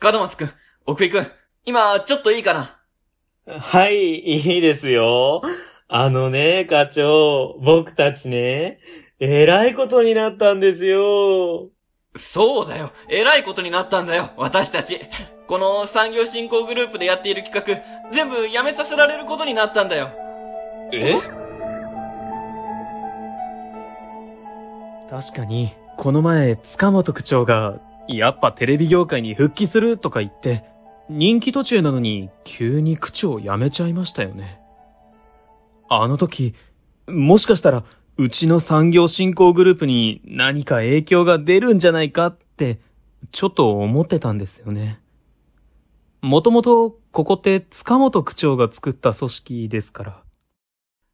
門松くん、奥井くん、今、ちょっといいかな？はい、いいですよ。あのね、課長、僕たちね、えらいことになったんですよ。そうだよ。えらいことになったんだよ、私たち。この産業振興グループでやっている企画、全部やめさせられることになったんだよ。え？確かに、この前、塚本区長が、やっぱテレビ業界に復帰するとか言って、人気途中なのに、急に区長辞めちゃいましたよね。あの時、もしかしたら、うちの産業振興グループに何か影響が出るんじゃないかって、ちょっと思ってたんですよね。もともと、ここって塚本区長が作った組織ですから。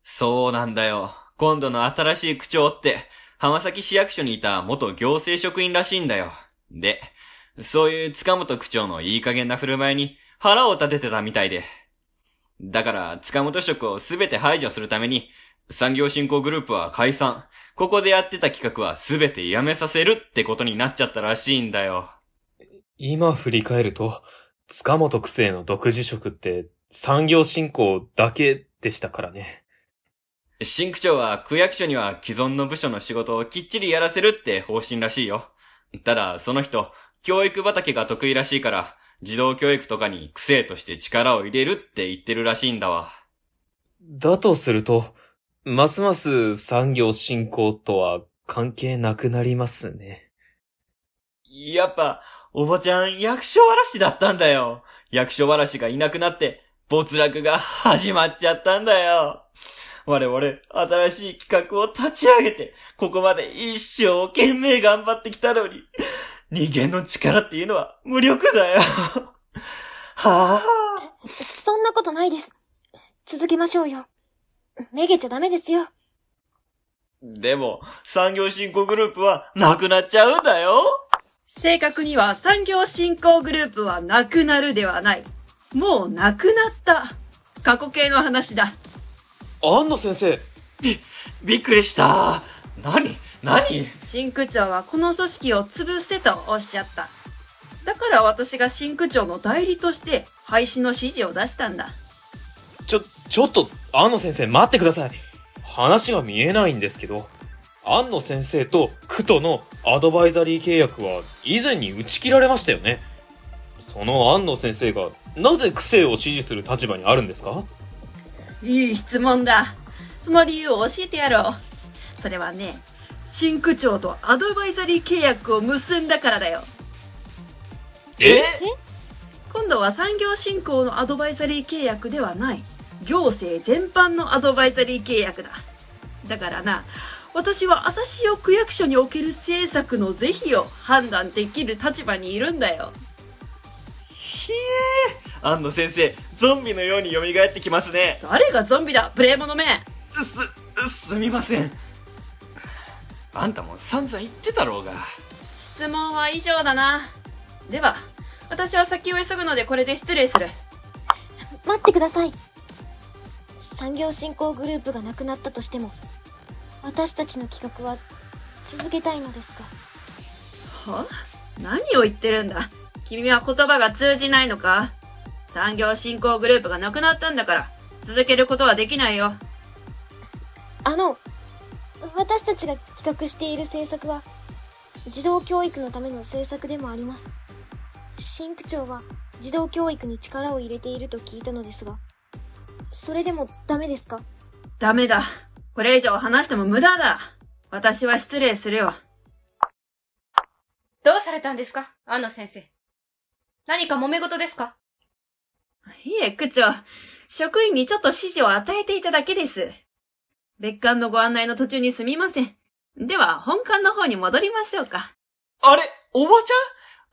そうなんだよ。今度の新しい区長って、浜崎市役所にいた元行政職員らしいんだよ。で、そういう塚本区長のいい加減な振る舞いに腹を立ててたみたいで。だから、塚本職をすべて排除するために、産業振興グループは解散。ここでやってた企画はすべてやめさせるってことになっちゃったらしいんだよ。今振り返ると、塚本区政の独自職って産業振興だけでしたからね。新区長は区役所には既存の部署の仕事をきっちりやらせるって方針らしいよ。ただ、その人、教育畑が得意らしいから、児童教育とかに癖として力を入れるって言ってるらしいんだわ。だとすると、ますます産業振興とは関係なくなりますね。やっぱ、おばちゃん役所嵐だったんだよ。役所嵐がいなくなって、没落が始まっちゃったんだよ。我々、新しい企画を立ち上げて、ここまで一生懸命頑張ってきたのに、人間の力っていうのは無力だよ。はぁ、そんなことないです。続けましょうよ。めげちゃダメですよ。でも、産業振興グループはなくなっちゃうんだよ。正確には産業振興グループはなくなるではない。もうなくなった。過去形の話だ。安野先生。び、びっくりした。何何？新区長はこの組織を潰せとおっしゃった。だから私が新区長の代理として廃止の指示を出したんだ。ちょ、ちょっと、安野先生待ってください。話が見えないんですけど、安野先生と区とのアドバイザリー契約は以前に打ち切られましたよね。その安野先生がなぜ区政を支持する立場にあるんですか？いい質問だ。その理由を教えてやろう。それはね、新区長とアドバイザリー契約を結んだからだよ。え？今度は産業振興のアドバイザリー契約ではない。行政全般のアドバイザリー契約だ。だからな、私は朝潮区役所における政策の是非を判断できる立場にいるんだよ。ひえー、安野先生、ゾンビのように蘇ってきますね。誰がゾンビだ、プレイモノめす、すみません。あんたも散々言ってたろうが。質問は以上だな。では、私は先を急ぐのでこれで失礼する。待ってください。産業振興グループがなくなったとしても、私たちの企画は続けたいのですが。は？何を言ってるんだ？君は言葉が通じないのか？産業振興グループがなくなったんだから、続けることはできないよ。あの、私たちが企画している政策は、児童教育のための政策でもあります。新区長は児童教育に力を入れていると聞いたのですが、それでもダメですか？ダメだ。これ以上話しても無駄だ。私は失礼するよ。どうされたんですか？安野先生。何か揉め事ですか？いえ、区長。職員にちょっと指示を与えていただけです。別館のご案内の途中にすみません。では、本館の方に戻りましょうか。あれ？おばち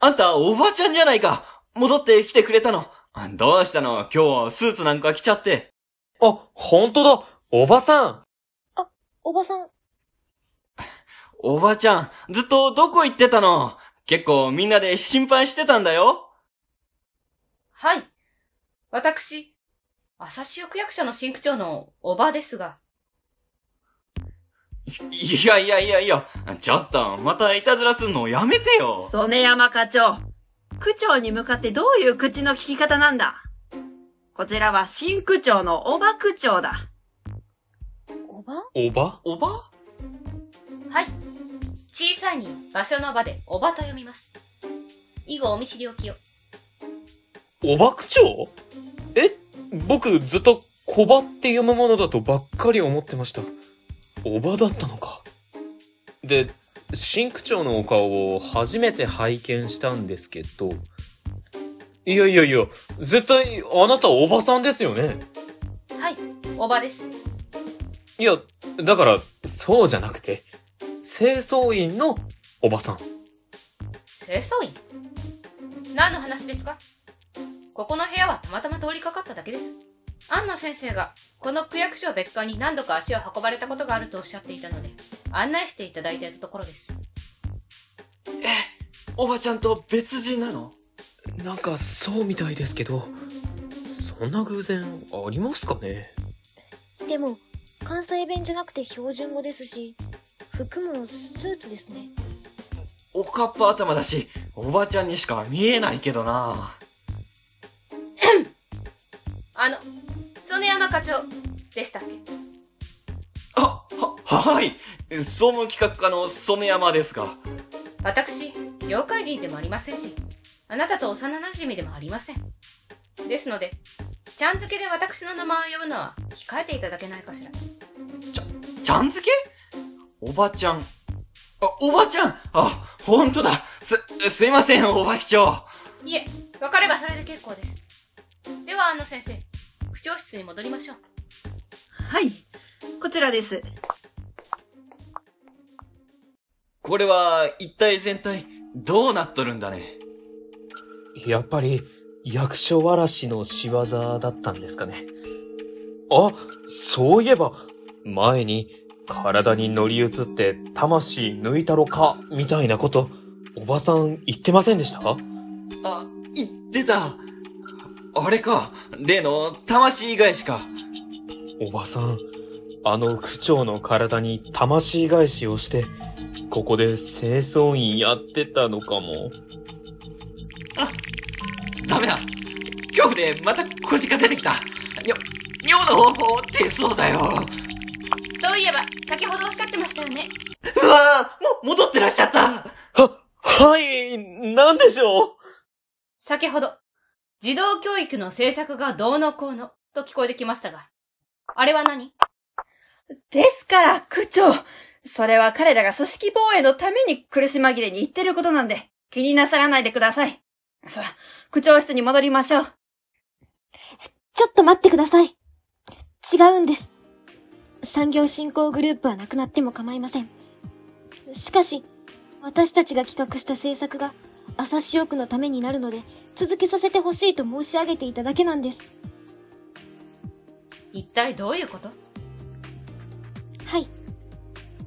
ゃん？あんた、おばちゃんじゃないか。戻ってきてくれたの。どうしたの？今日、スーツなんか着ちゃって。あ、ほんとだおばさんあ、おばさん。おばちゃん、ずっとどこ行ってたの？結構みんなで心配してたんだよ。はい。私、朝潮区役所の新区長のおばですが。いやいやいやいや、ちょっと、またいたずらすんのやめてよ。曽根山課長。区長に向かってどういう口の聞き方なんだ？こちらは新区長のおば区長だ。おば？おば？おば？はい。小さいに場所の場でおばと読みます。以後お見知りおきを。おば区長え？僕ずっと小ばって読むものだとばっかり思ってました。おばだったのか。で、新区長のお顔を初めて拝見したんですけど、いやいやいや、絶対あなたおばさんですよね。はい。おばです。いや、だから、そうじゃなくて、清掃員のおばさん。清掃員？何の話ですか？ここの部屋はたまたま通りかかっただけです。安野先生が、この区役所別館に何度か足を運ばれたことがあるとおっしゃっていたので、案内していただいていたところです。おばちゃんと別人なの？なんかそうみたいですけど、そんな偶然ありますかね？でも、関西弁じゃなくて標準語ですし、服もスーツですね。おかっぱ頭だし、おばちゃんにしか見えないけどな。あの、曽根山課長でしたっけ？あ、は、はい。総務企画課の染山ですが。私、業界人でもありませんし、あなたと幼馴染でもありません。ですので、ちゃん付けで私の名前を呼ぶのは控えていただけないかしら。ちゃん付け？おばちゃん。あ、おばちゃん？あ、ほんとだ。す、すいません、おばき長。いえ、わかればそれで結構です。では、安野先生、区長室に戻りましょう。はい。こちらです。これは、一体全体、どうなっとるんだね？やっぱり、役所わらしの仕業だったんですかね。あ、そういえば、前に、体に乗り移って、魂抜いたろか、みたいなこと、おばさん言ってませんでした？あ、言ってた。あれか、例の魂返しか。おばさん、あの区長の体に魂返しをして、ここで清掃員やってたのかも。ダメだ。恐怖でまた小鹿出てきた。にょ、尿の方法ってそうだよ。そういえば、先ほどおっしゃってましたよね。うわぁ、も、戻ってらっしゃった。は、はい、なんでしょう？先ほど、児童教育の政策がどうのこうの、と聞こえてきましたが。あれは何？ですから、区長それは彼らが組織防衛のために苦し紛れに言ってることなんで、気になさらないでください。さあ、区長室に戻りましょう。ちょっと待ってください。違うんです。産業振興グループはなくなっても構いません。しかし、私たちが企画した政策が、朝潮区のためになるので、続けさせてほしいと申し上げていただけなんです。一体どういうこと？はい。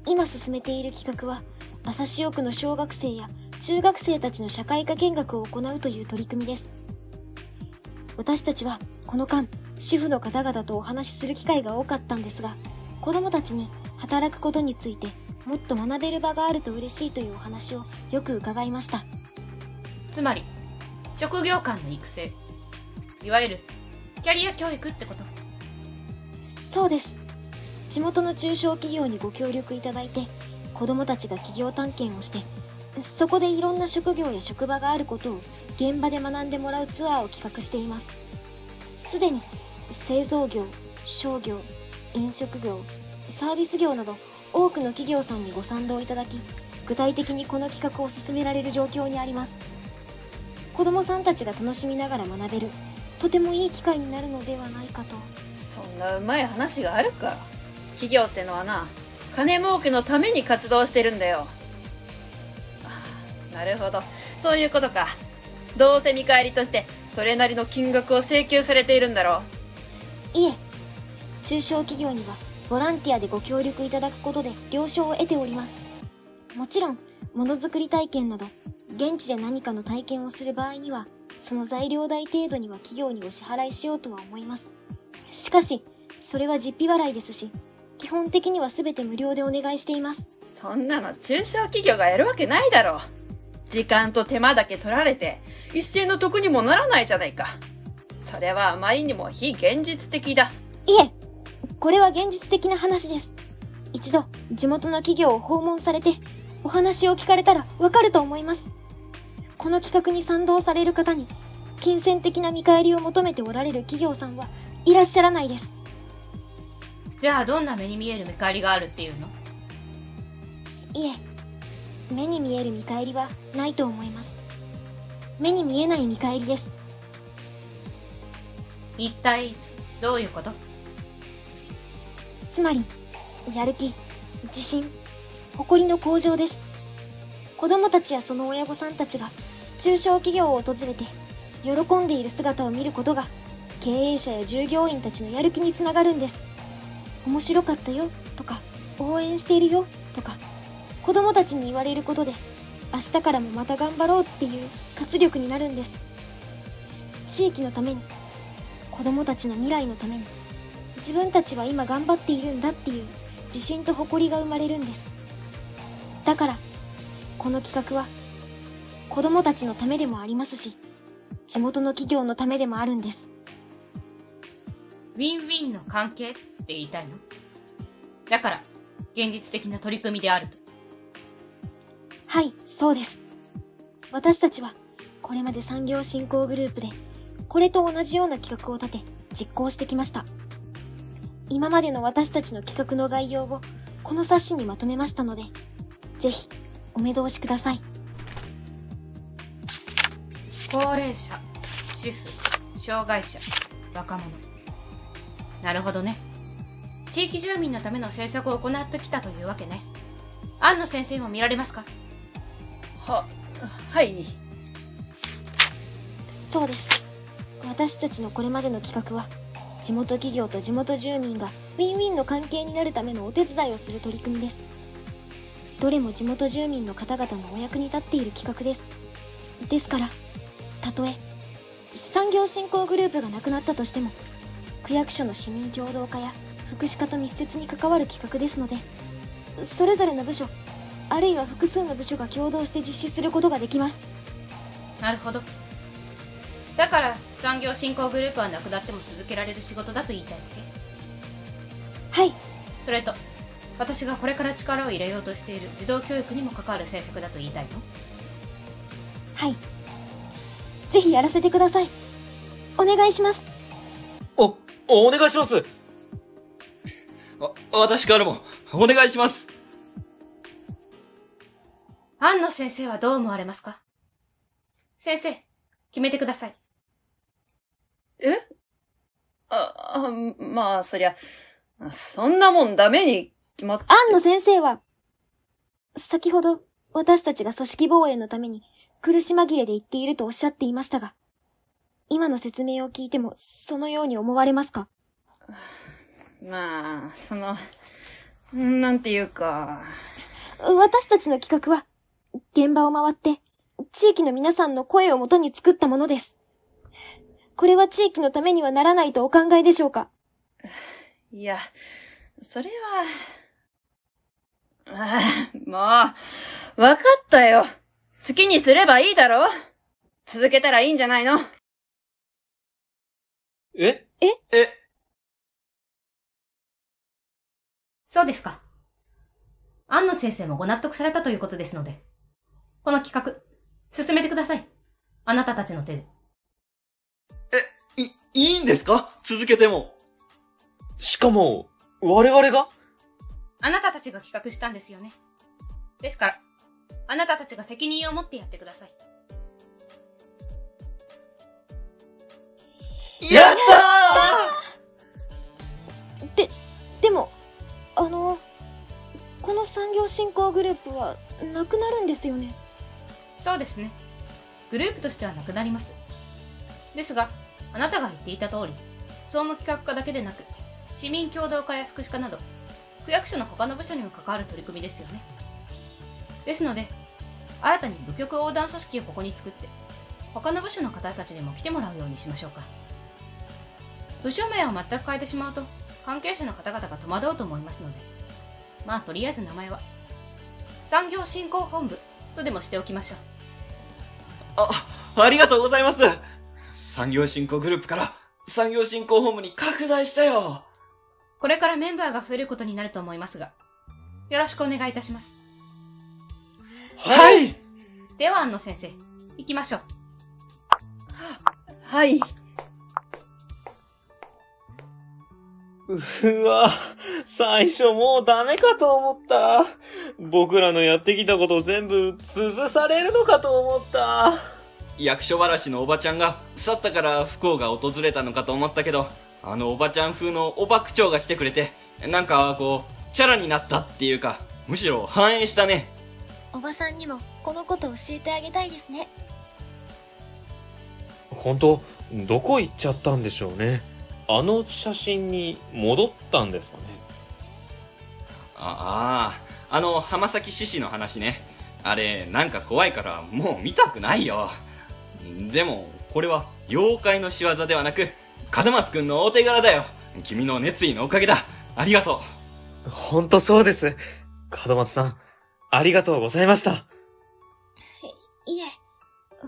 今進めている企画は、朝潮区の小学生や中学生たちの社会科見学を行うという取り組みです。私たちは、この間、主婦の方々とお話しする機会が多かったんですが、子供たちに働くことについてもっと学べる場があると嬉しいというお話をよく伺いました。つまり、職業間の育成。いわゆる、キャリア教育ってこと。そうです。地元の中小企業にご協力いただいて、子供たちが企業探検をして、そこでいろんな職業や職場があることを現場で学んでもらうツアーを企画しています。すでに製造業、商業、飲食業、サービス業など多くの企業さんにご賛同いただき、具体的にこの企画を進められる状況にあります。子供さんたちが楽しみながら学べる、とてもいい機会になるのではないかと。そんなうまい話があるか。企業ってのはな、金儲けのために活動してるんだよ。あなるほど。そういうことか。どうせ見返りとして、それなりの金額を請求されているんだろう。いえ、中小企業にはボランティアでご協力いただくことで了承を得ております。もちろん、ものづくり体験など、現地で何かの体験をする場合には、その材料代程度には企業にお支払いしようとは思います。しかし、それは実費払いですし、基本的には全て無料でお願いしています。そんなの中小企業がやるわけないだろう。時間と手間だけ取られて、一銭の得にもならないじゃないか。それはあまりにも非現実的だ。いえ、これは現実的な話です。一度、地元の企業を訪問されて、お話を聞かれたらわかると思います。この企画に賛同される方に、金銭的な見返りを求めておられる企業さんはいらっしゃらないです。じゃあどんな目に見える見返りがあるっていうの？いえ、目に見える見返りはないと思います。目に見えない見返りです。一体、どういうこと？つまり、やる気、自信、誇りの向上です。子供たちやその親御さんたちが中小企業を訪れて喜んでいる姿を見ることが経営者や従業員たちのやる気につながるんです。面白かったよとか応援しているよとか子供たちに言われることで明日からもまた頑張ろうっていう活力になるんです。地域のために子供たちの未来のために自分たちは今頑張っているんだっていう自信と誇りが生まれるんです。だから、この企画は、子供たちのためでもありますし、地元の企業のためでもあるんです。ウィンウィンの関係って言いたいの？だから、現実的な取り組みであると。はい、そうです。私たちは、これまで産業振興グループで、これと同じような企画を立て、実行してきました。今までの私たちの企画の概要を、この冊子にまとめましたので、ぜひ、お目通しください。高齢者、主婦、障害者、若者。なるほどね。地域住民のための政策を行ってきたというわけね。安野先生も見られますか？は、はい。そうです。私たちのこれまでの企画は、地元企業と地元住民がウィンウィンの関係になるためのお手伝いをする取り組みです。どれも地元住民の方々のお役に立っている企画です。ですから、たとえ、産業振興グループがなくなったとしても、区役所の市民共同化や福祉課と密接に関わる企画ですので、それぞれの部署、あるいは複数の部署が共同して実施することができます。なるほど。だから、産業振興グループはなくなっても続けられる仕事だと言いたいわけ？はい、それと、私がこれから力を入れようとしている児童教育にも関わる政策だと言いたいの？はい。ぜひやらせてください。お願いします。お、お願いしますわ、私からも、お願いします。安野先生はどう思われますか？先生、決めてください。え？あ、あ、まあ、そりゃ、そんなもんダメに決まっ安野先生は、先ほど私たちが組織防衛のために苦し紛れで言っているとおっしゃっていましたが、今の説明を聞いてもそのように思われますか？まあ、その、なんていうか、私たちの企画は、現場を回って、地域の皆さんの声をもとに作ったものです。これは地域のためにはならないとお考えでしょうか？いや、それは、ああ、もう、わかったよ。好きにすればいいだろ？続けたらいいんじゃないの？え？え、そうですか。安野先生もご納得されたということですので、この企画、進めてください。あなたたちの手で。い、いいんですか？続けても。しかも、我々が？あなたたちが企画したんですよね。ですから、あなたたちが責任を持ってやってください。やったで、でも、あの、この産業振興グループはなくなるんですよね？そうですね。グループとしてはなくなります。ですが、あなたが言っていた通り、総務企画課だけでなく、市民共同化や福祉課など、区役所の他の部署にも関わる取り組みですよね。ですので、新たに部局横断組織をここに作って、他の部署の方たちにも来てもらうようにしましょうか。部署名を全く変えてしまうと、関係者の方々が戸惑うと思いますので、まあとりあえず名前は、産業振興本部とでもしておきましょう。あ、ありがとうございます産業振興グループから産業振興本部に拡大したよこれからメンバーが増えることになると思いますが、よろしくお願いいたします。はいでは、安野先生、行きましょう。はい。うわ、最初もうダメかと思った。僕らのやってきたこと全部潰されるのかと思った。役所ばらしのおばちゃんが去ったから不幸が訪れたのかと思ったけど、あのおばちゃん風のおば区長が来てくれて、なんかこう、チャラになったっていうか、むしろ反映したね。おばさんにもこのこと教えてあげたいですね。本当どこ行っちゃったんでしょうね。あの写真に戻ったんですかね。ああ、あの浜崎獅子の話ね。あれ、なんか怖いからもう見たくないよ。でも、これは妖怪の仕業ではなく、門松くんのお手柄だよ。君の熱意のおかげだ。ありがとう。本当そうです。門松さん、ありがとうございました。いえ、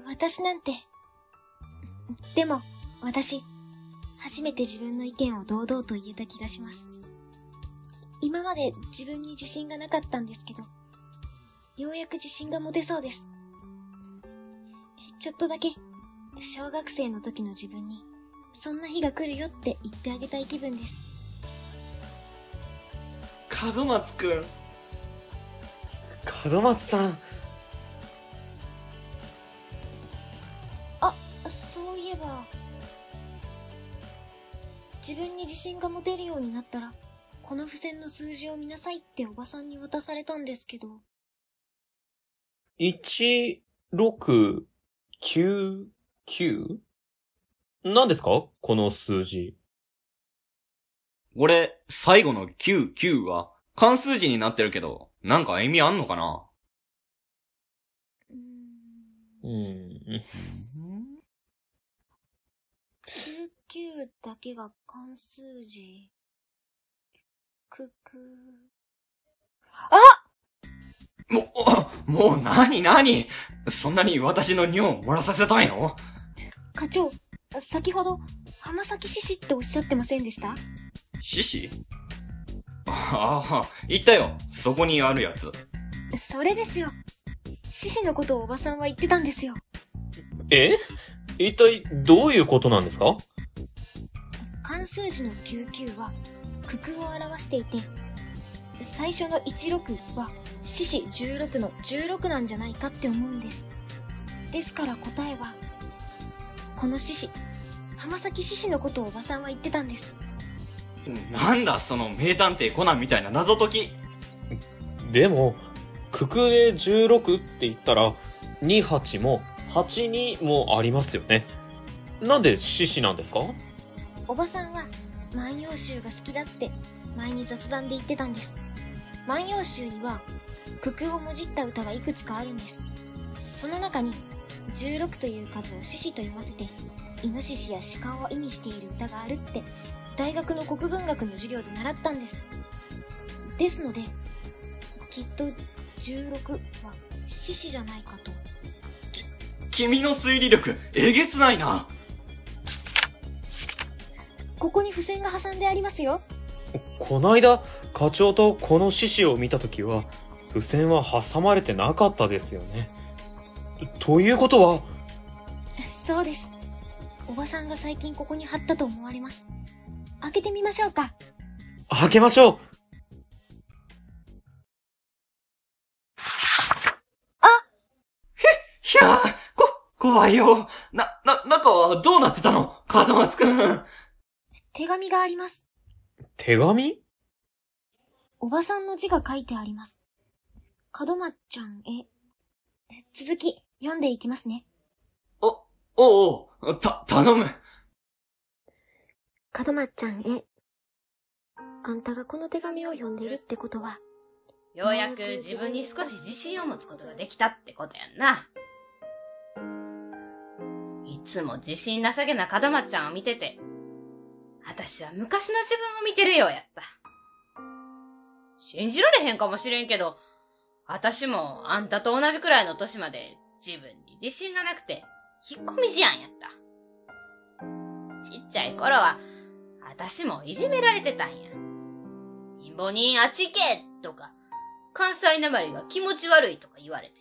私なんて。でも、私、初めて自分の意見を堂々と言えた気がします。今まで自分に自信がなかったんですけど、ようやく自信が持てそうです。ちょっとだけ、小学生の時の自分に、そんな日が来るよって言ってあげたい気分です。門松くん。門松さん、そういえば、自分に自信が持てるようになったら、この付箋の数字を見なさいっておばさんに渡されたんですけど、1699? 何ですか？この数字。これ、最後の99は、関数字になってるけど、なんか意味あんのかな？うーん、うん。99だけが関数字。くく。も、もう何何そん。なに私の尿を漏らさせたいの課長、先ほど、浜崎獅子っておっしゃってません。でした獅子ああ、言ったよ。そこにあるやつ。それですよ。獅子のことをおばさんは言ってたんですよ。え？一体どういうことなんですか？関数字の99は、九九を表していて、最初の16は、獅子16の16なんじゃないかって思うんです。ですから答えは、この獅子、浜崎獅子のことをおばさんは言ってたんです。なんだその名探偵コナンみたいな謎解き。でも、九九で16って言ったら、28も82もありますよね。なんで獅子なんですか？おばさんは、万葉集が好きだって、前に雑談で言ってたんです。万葉集には、九九をもじった歌がいくつかあるんです。その中に、16という数を獅子と読ませて、イノシシや鹿を意味している歌があるって、大学の国文学の授業で習ったんです。ですので、きっと16は獅子じゃないかと。君の推理力、えげつないな。ここに付箋が挟んでありますよ。こないだ、課長とこの獅子を見たときは、付箋は挟まれてなかったですよね。ということは、そうです。おばさんが最近ここに貼ったと思われます。開けてみましょうか。開けましょうひゃー、こ、怖いよ。な、な、中はどうなってたの？風松くん。手紙があります。手紙？おばさんの字が書いてあります。門松ちゃんへ。続き、読んでいきますね。お、おうおう、た、頼む。門松ちゃんへ。あんたがこの手紙を読んでるってことは、ようやく自分に少し自信を持つことができたってことやんな。いつも自信なさげな門松ちゃんを見てて、私は昔の自分を見てるようやった。信じられへんかもしれんけど、私もあんたと同じくらいの年まで自分に自信がなくて、引っ込み思案やった。ちっちゃい頃は、私もいじめられてたんや。貧乏人あっち行けとか、関西なまりが気持ち悪いとか言われて。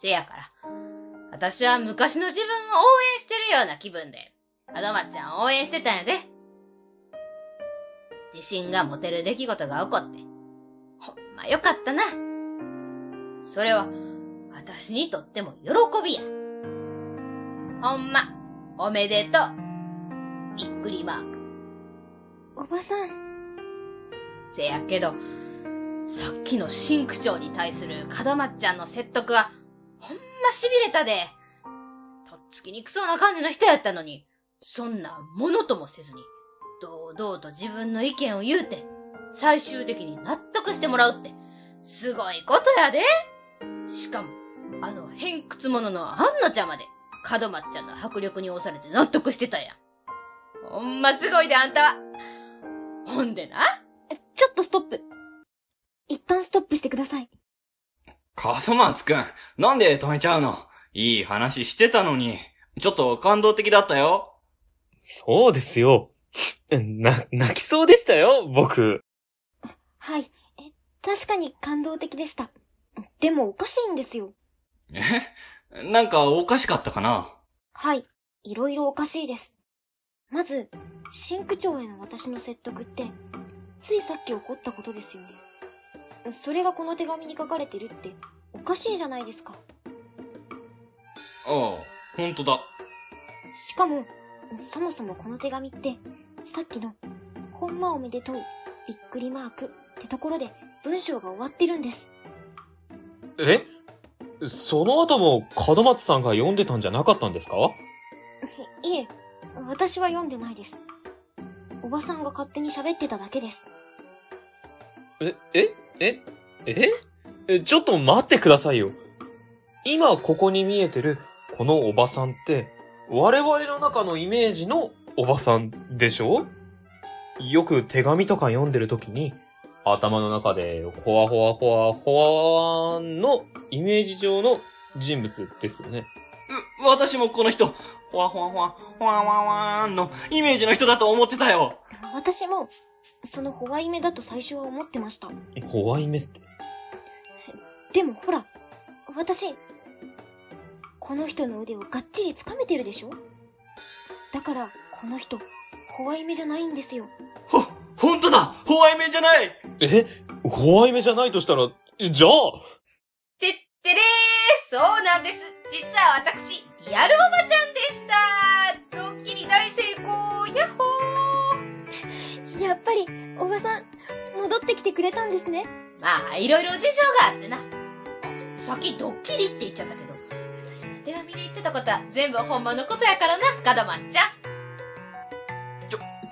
せやから、私は昔の自分を応援してるような気分で、アドマちゃんを応援してたんやで。自信が持てる出来事が起こって、ほんまよかったな。それは、私にとっても喜びや。ほんま、おめでとう。びっくりマーク。おばさん、せやけど、さっきの新区長に対する門松ちゃんの説得は、ほんま痺れたで。とっつきにくそうな感じの人やったのに、そんなものともせずに、堂々と自分の意見を言うて、最終的に納得してもらうって、すごいことやで。しかも、あの偏屈者のアンナちゃんまで、門松ちゃんの迫力に押されて納得してたやん。ほんますごいであんたは。ほんでな。ちょっとストップ。一旦ストップしてください。門松くん、なんで止めちゃうの？いい話してたのに。ちょっと感動的だったよ。そうですよ。な、泣きそうでしたよ、僕。はい。え、確かに感動的でした。でもおかしいんですよ。え？なんかおかしかったかな？はい。いろいろおかしいです。まず、新区長への私の説得って、ついさっき起こったことですよね。それがこの手紙に書かれてるって、おかしいじゃないですか。ああ、ほんとだ。しかも、そもそもこの手紙って、さっきの、ほんまおめでとう、びっくりマークってところで文章が終わってるんです。え？その後も門松さんが読んでたんじゃなかったんですか？私は読んでないです。おばさんが勝手に喋ってただけです。え、え、え、え？え、ちょっと待ってくださいよ。今ここに見えてるこのおばさんって、我々の中のイメージのおばさんでしょ？よく手紙とか読んでるときに、頭の中で、ほわほわほわほわのイメージ上の人物ですよね。う、私もこの人、ほわほわほわ、ほわわわーんのイメージの人だと思ってたよ。私も、そのホワイメだと最初は思ってました。ホワイメって。でもほら、私、この人の腕をがっちり掴めてるでしょだから、この人、ホワイメじゃないんですよ。ほ、ほんとだホワイメじゃないえホワイメじゃないとしたら、じゃあ、てってれーそうなんです実は私、リアルおばちゃんでしたドッキリ大成功ヤッホーやっぱり、おばさん、戻ってきてくれたんですね。まあ、いろいろ事情があってな。さっきドッキリって言っちゃったけど、私の手紙で言ってたことは全部ほんまのことやからな、ガダマンちゃん。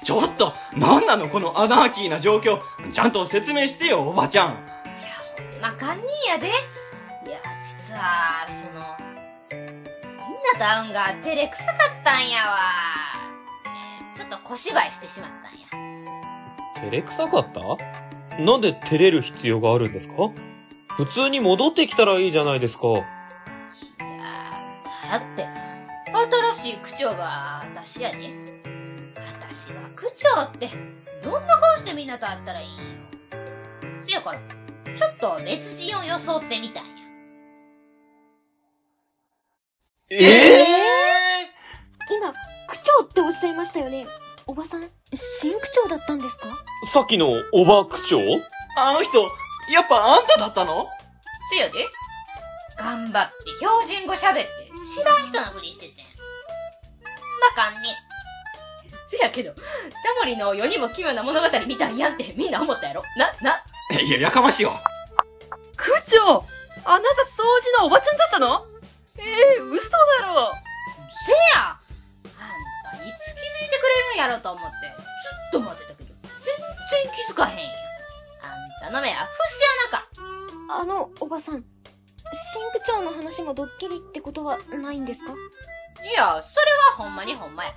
ちょっと、なんなのこのアナーキーな状況。ちゃんと説明してよ、おばちゃん。いや、ほんま堪忍やで。いや、実は、その、なと会うんが照れくさかったんやわ。えーちょっと小芝居してしまったんや。照れくさかった？なんで照れる必要があるんですか？普通に戻ってきたらいいじゃないですか。いやーだって、新しい区長が私やで。私は区長って、どんな顔してみんなと会ったらいいんよ。せやから、ちょっと別人を装ってみたんや。ええ今、区長っておっしゃいましたよね？おばさん、新区長だったんですか？さっきのおば区長？あの人、やっぱあんただったの？せやで。頑張って標準語喋って知らん人のふりしててん。まかんね。せやけど、タモリの世にも奇妙な物語みたいやんってみんな思ったやろ？な、な、いや、やかましいわ。区長あなた掃除のおばちゃんだったの？ええ嘘だろせやあんたいつ気づいてくれるんやろと思って、ずっと待ってたけど、全然気づかへんやん。あんたの目は節穴か。あの、おばさん、新区長の話もドッキリってことはないんですか？いや、それはほんまにほんまや。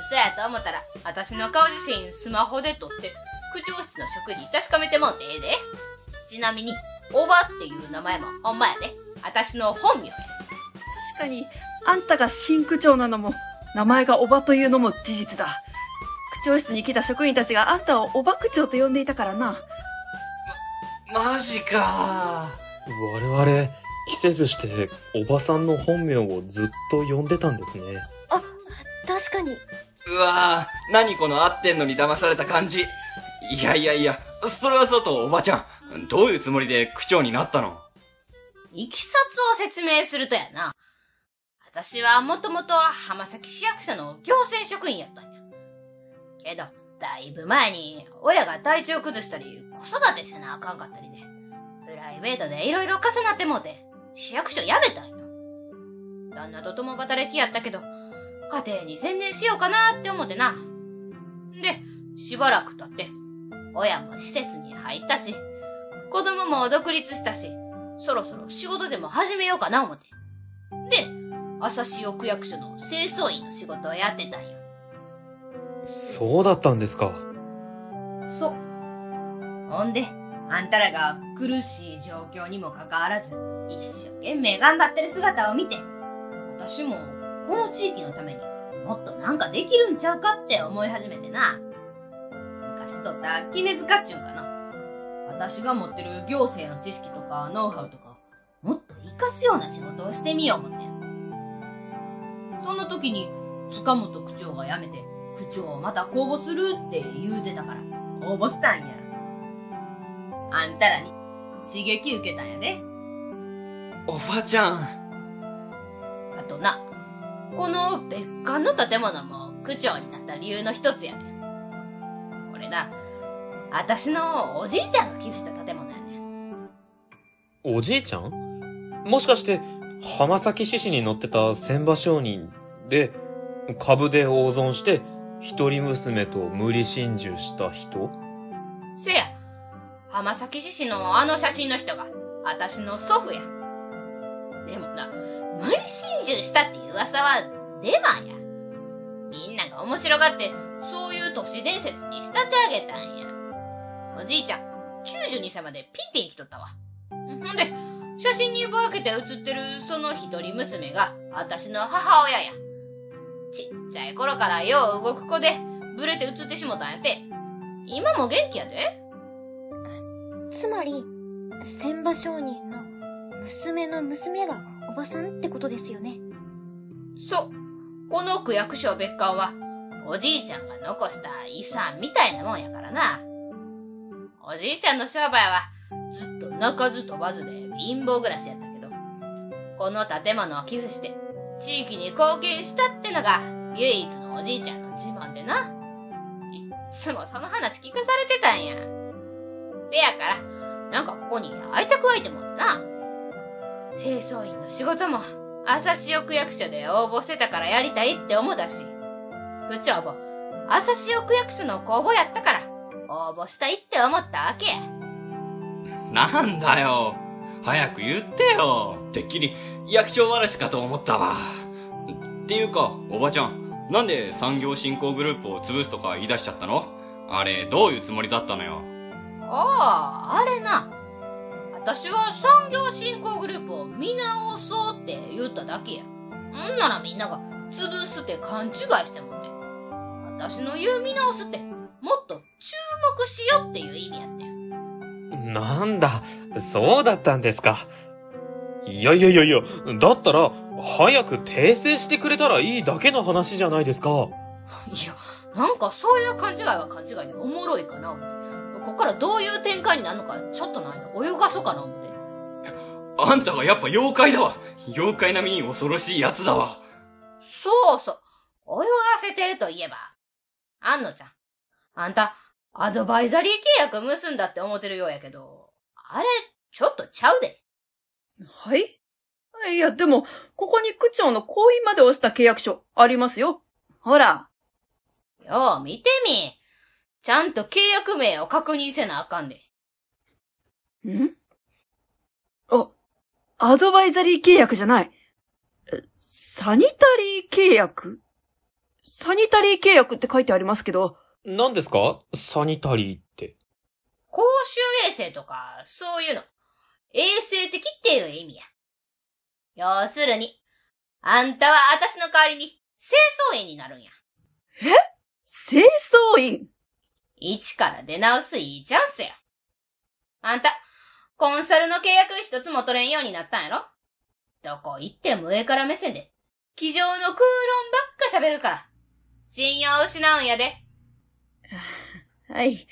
嘘やと思ったら、私の顔写真スマホで撮って、区長室の職員に確かめてもうてええで。ちなみに、おばっていう名前もほんまやで。私の本名や。確かに、あんたが新区長なのも、名前がおばというのも事実だ。区長室に来た職員たちがあんたをおば区長と呼んでいたからな。マジか我々、着せずして、おばさんの本名をずっと呼んでたんですね。確かに。うわぁ、何この合ってんのに騙された感じ。いやいやいや、それはそうとおばちゃん、どういうつもりで区長になったの？いきさつを説明するとやな。私はもともと浜崎市役所の行政職員やったんや。けど、だいぶ前に親が体調崩したり、子育てせなあかんかったりで、プライベートでいろいろ重なってもうて、市役所辞めたんよ。旦那と共働きやったけど、家庭に専念しようかなって思ってな。で、しばらく経って、親も施設に入ったし、子供も独立したし、そろそろ仕事でも始めようかな思って。で、朝潮区役所の清掃員の仕事をやってたんよ。そうだったんですか。そう。ほんで、あんたらが苦しい状況にもかかわらず、一生懸命頑張ってる姿を見て、私もこの地域のためにもっとなんかできるんちゃうかって思い始めてな。昔とった絹塚っちゅうんかな。私が持ってる行政の知識とかノウハウとか、もっと活かすような仕事をしてみよう思ってん。そんな時に、塚本区長が辞めて、区長をまた公募するって言うてたから、応募したんや。あんたらに刺激受けたんやで。おばちゃん。あとな、この別館の建物も区長になった理由の一つやねん。これな、私のおじいちゃんが寄付した建物やねん。おじいちゃん？もしかして、浜崎獅子に乗ってた千馬商人で、株で大損して、一人娘と無理心中した人？せや、浜崎獅子のあの写真の人が、私の祖父や。でもな、無理心中したっていう噂はデマや。みんなが面白がって、そういう都市伝説に仕立て上げたんや。おじいちゃん、92歳までピンピン来とったわ。ほんで、写真にぼやけて写ってるその一人娘が、私の母親や。ちっちゃい頃からよう動く子で、ブレて写ってしもたんやて。今も元気やで？つまり、千馬商人の娘の娘がおばさんってことですよね。そう。この区役所別館は、おじいちゃんが残した遺産みたいなもんやからな。おじいちゃんの商売は、ずっと鳴かず飛ばずで貧乏暮らしやったけど、この建物を寄付して、地域に貢献したってのが、唯一のおじいちゃんの自慢でな。いっつもその話聞かされてたんや。せやから、なんかここに愛着湧いてもってな。清掃員の仕事も、朝潮区役所で応募してたからやりたいって思ったし、区長も朝潮区役所の公募やったから、応募したいって思ったわけや。なんだよ。早く言ってよ。てっきり役所話かと思ったわ。っていうか、おばちゃん、なんで産業振興グループを潰すとか言い出しちゃったの？あれ、どういうつもりだったのよ。ああ、あれな。私は産業振興グループを見直そうって言っただけや。んならみんなが潰すって勘違いしてもって。私の言う見直すって、もっと注目しようっていう意味やったよ。なんだ、そうだったんですか。いやいやいやいや、だったら、早く訂正してくれたらいいだけの話じゃないですか。いや、なんかそういう勘違いは勘違いでおもろいかな思って。こっからどういう展開になるのか、ちょっとの間泳がそうかな思って。あんたはやっぱ妖怪だわ。妖怪並みに恐ろしい奴だわ。そうそう。泳がせてるといえば。あんのちゃん。あんた、アドバイザリー契約結んだって思ってるようやけど、あれ、ちょっとちゃうで。はい？いや、でも、ここに区長の行為まで押した契約書ありますよ。ほら。よう見てみ。ちゃんと契約名を確認せなあかんで。ん？あ、アドバイザリー契約じゃない。えサニタリー契約？サニタリー契約って書いてありますけど、何ですか？サニタリーって。公衆衛生とか、そういうの。衛生的っていう意味や。要するに、あんたは私の代わりに清掃員になるんや。清掃員？一から出直すいいチャンスや。あんた、コンサルの契約一つも取れんようになったんやろ？どこ行っても上から目線で、机上の空論ばっか喋るから、信用失うんやで。はい。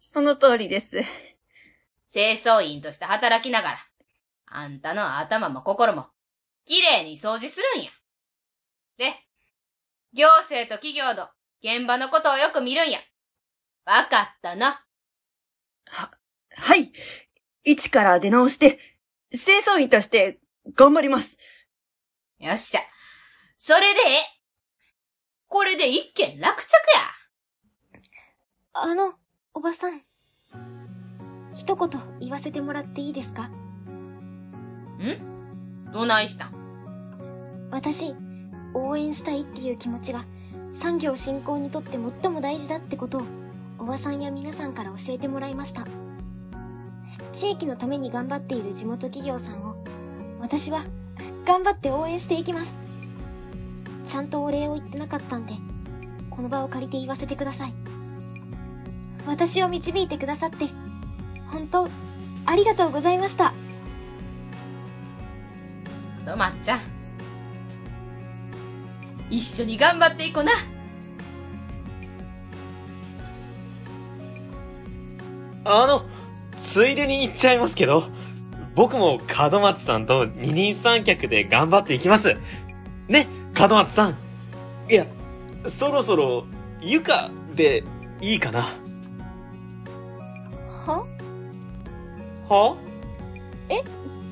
その通りです。清掃員として働きながら、あんたの頭も心も、綺麗に掃除するんや。で、行政と企業の現場のことをよく見るんや。わかったな。はい。一から出直して、清掃員として頑張ります。よっしゃ。それでええ。これで一件落着や。あの、おばさん。一言言わせてもらっていいですか？ん？どないしたん？私、応援したいっていう気持ちが産業振興にとって最も大事だってことをおばさんや皆さんから教えてもらいました。地域のために頑張っている地元企業さんを私は頑張って応援していきます。ちゃんとお礼を言ってなかったんで、この場を借りて言わせてください。私を導いてくださって、本当、ありがとうございました。とまっちゃん。一緒に頑張っていこうな。あの、ついでに言っちゃいますけど、僕も門松さんと二人三脚で頑張っていきます。ね、門松さん。いや、そろそろ、ゆかでいいかな。は？は？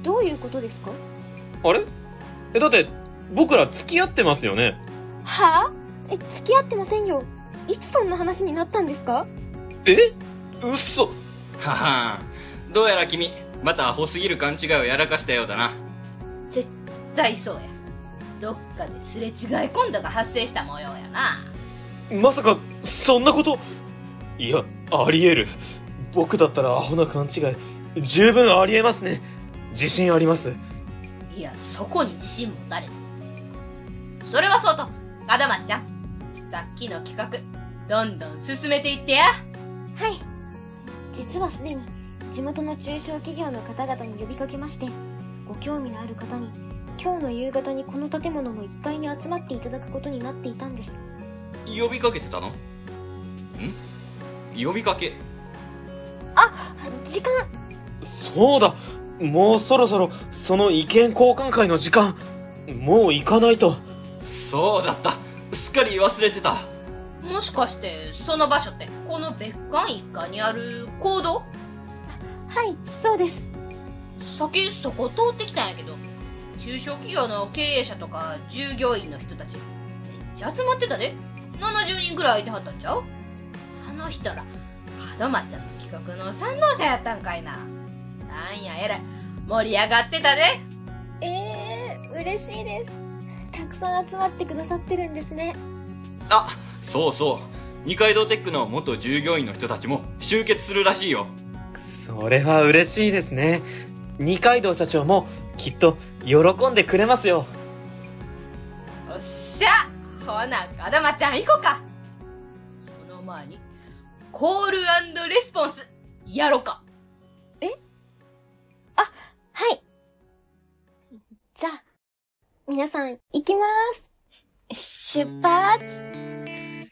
どういうことですか？あれ？え、だって、僕ら付き合ってますよね？は？あえ、付き合ってませんよ。いつそんな話になったんですか？え？嘘。ははん。どうやら君、またアホすぎる勘違いをやらかしたようだな。絶対そうや。どっかですれ違い今度が発生した模様やな。まさか、そんなこと？いや、あり得る。僕だったらアホな勘違い、十分あり得ますね。自信あります。いや、そこに自信持たれた。それはそうと、門松ちゃん。さっきの企画、どんどん進めていってや。はい。実はすでに地元の中小企業の方々に呼びかけまして、ご興味のある方に今日の夕方にこの建物の1階に集まっていただくことになっていたんです。呼びかけてたの？ん？呼びかけ？時間そうだもうそろそろ、その意見交換会の時間。もう行かないと。そうだった。すっかり忘れてた。もしかして、その場所って、この別館一家にある行動はい、そうです。さっきそこ通ってきたんやけど、中小企業の経営者とか従業員の人たち、めっちゃ集まってたで。70人くらいいてはったんちゃう？あの人ら、門松ちゃんの企画の賛同者やったんかいな。なんやえらい、盛り上がってたで。ええー、嬉しいです。たくさん集まってくださってるんですね。あ、そうそう。二階堂テックの元従業員の人たちも集結するらしいよ。それは嬉しいですね。二階堂社長も、きっと、喜んでくれますよ。よっしゃほな、門松ちゃん行こうか。その前に、コールレスポンス、やろか。はい。じゃあ、皆さん、行きます。出発。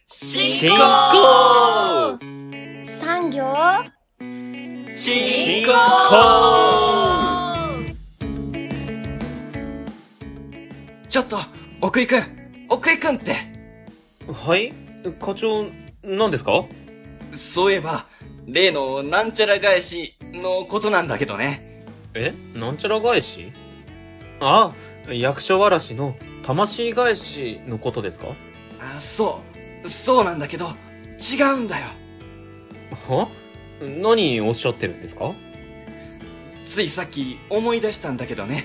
進行。産業進行ちょっと、奥井くん。奥井くんって。はい？課長、何ですか？そういえば、例のなんちゃら返しのことなんだけどね。え？なんちゃら返し？ああ、役所わらしの魂返しのことですか？あ、そう。そうなんだけど、違うんだよ。は？何おっしゃってるんですか？ついさっき思い出したんだけどね。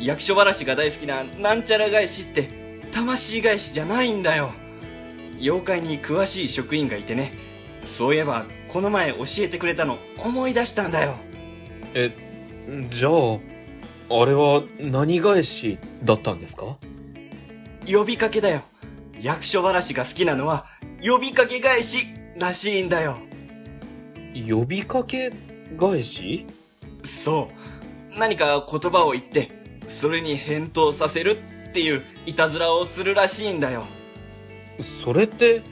役所話が大好きななんちゃら返しって、魂返しじゃないんだよ。妖怪に詳しい職員がいてね。そういえば、この前教えてくれたの思い出したんだよ。え、じゃあ、あれは何返しだったんですか？呼びかけだよ。役所話が好きなのは、呼びかけ返しらしいんだよ。呼びかけ返し？そう。何か言葉を言って、それに返答させるっていういたずらをするらしいんだよ。それって、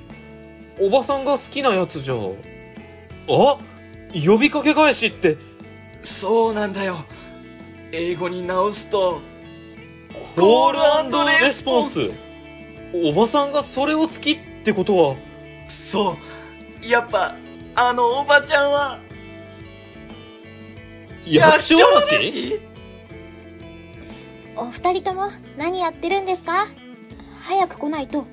おばさんが好きなやつじゃ。あ？呼びかけ返しって、そうなんだよ。英語に直すと、コールレスポンス。おばさんがそれを好きってことは、そう。やっぱ、あのおばちゃんは、役所話話お二人とも何やってるんですか？早く来ないと、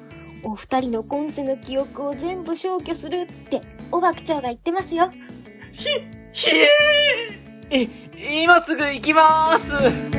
お二人の今世の記憶を全部消去するって、おば区長が言ってますよ。ひひえー今すぐ行きまーす